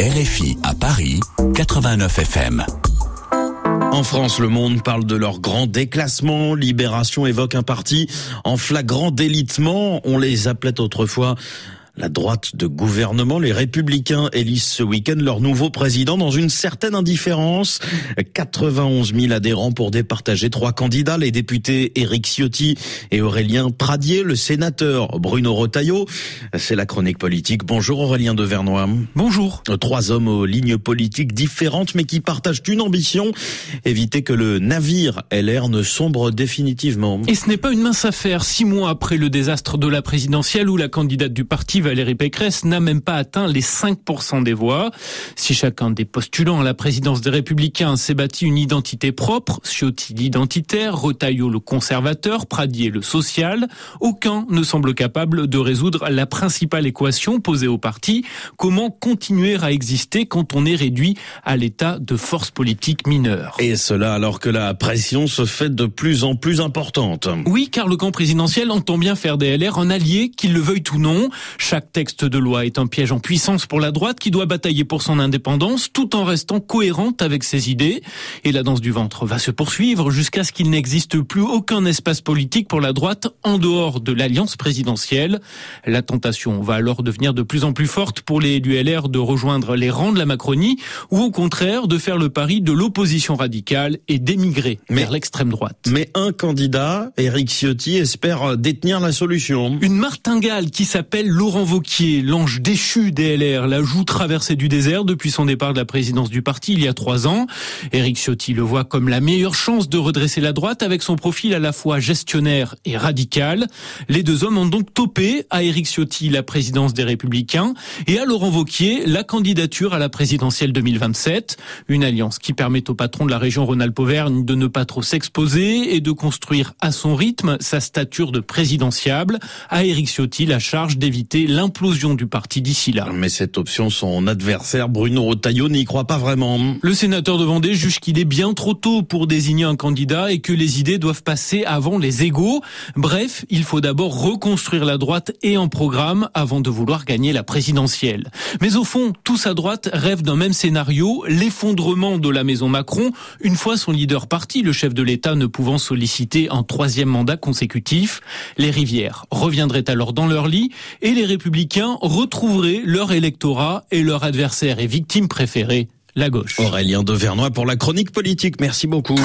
RFI à Paris, 89 FM. En France, le monde parle de leur grand déclassement. Libération évoque un parti en flagrant délitement. On les appelait autrefois la droite de gouvernement, les républicains élisent ce week-end leur nouveau président dans une certaine indifférence. 91 000 adhérents pour départager trois candidats, les députés Éric Ciotti et Aurélien Pradier, le sénateur Bruno Retailleau. C'est la chronique politique. Bonjour Aurélien de Vernois. Bonjour. Trois hommes aux lignes politiques différentes mais qui partagent une ambition, éviter que le navire LR ne sombre définitivement. Et ce n'est pas une mince affaire. Six mois après le désastre de la présidentielle où la candidate du parti Valérie Pécresse n'a même pas atteint les 5% des voix. Si chacun des postulants à la présidence des Républicains s'est bâti une identité propre, Ciotti l'identitaire, Retailleau le conservateur, Pradier le social, aucun ne semble capable de résoudre la principale équation posée au parti, comment continuer à exister quand on est réduit à l'état de force politique mineure? Et cela alors que la pression se fait de plus en plus importante. Oui, car le camp présidentiel entend bien faire des LR un allié, qu'il le veuille ou non. Chaque texte de loi est un piège en puissance pour la droite qui doit batailler pour son indépendance tout en restant cohérente avec ses idées. Et la danse du ventre va se poursuivre jusqu'à ce qu'il n'existe plus aucun espace politique pour la droite en dehors de l'alliance présidentielle. La tentation va alors devenir de plus en plus forte pour les LR de rejoindre les rangs de la Macronie ou au contraire de faire le pari de l'opposition radicale et d'émigrer vers l'extrême droite. Mais un candidat, Éric Ciotti, espère détenir la solution. Une martingale qui s'appelle Laurent Vauquier, l'ange déchu des LR, la joue traversée du désert depuis son départ de la présidence du parti il y a trois ans. Éric Ciotti le voit comme la meilleure chance de redresser la droite avec son profil à la fois gestionnaire et radical. Les deux hommes ont donc topé à Éric Ciotti la présidence des Républicains et à Laurent Vauquier la candidature à la présidentielle 2027. Une alliance qui permet au patron de la région Rhône-Alpes-Auvergne de ne pas trop s'exposer et de construire à son rythme sa stature de présidentiable. À Éric Ciotti la charge d'éviter l'implosion du parti d'ici là. Mais cette option, son adversaire Bruno Retailleau n'y croit pas vraiment. Le sénateur de Vendée juge qu'il est bien trop tôt pour désigner un candidat et que les idées doivent passer avant les égaux. Bref, il faut d'abord reconstruire la droite et un programme avant de vouloir gagner la présidentielle. Mais au fond, tous à droite rêvent d'un même scénario, l'effondrement de la maison Macron, une fois son leader parti, le chef de l'État ne pouvant solliciter un troisième mandat consécutif. Les rivières reviendraient alors dans leur lit et les républicains retrouveraient leur électorat et leur adversaire et victime préférée, la gauche. Aurélien de Vernois pour la chronique politique. Merci beaucoup.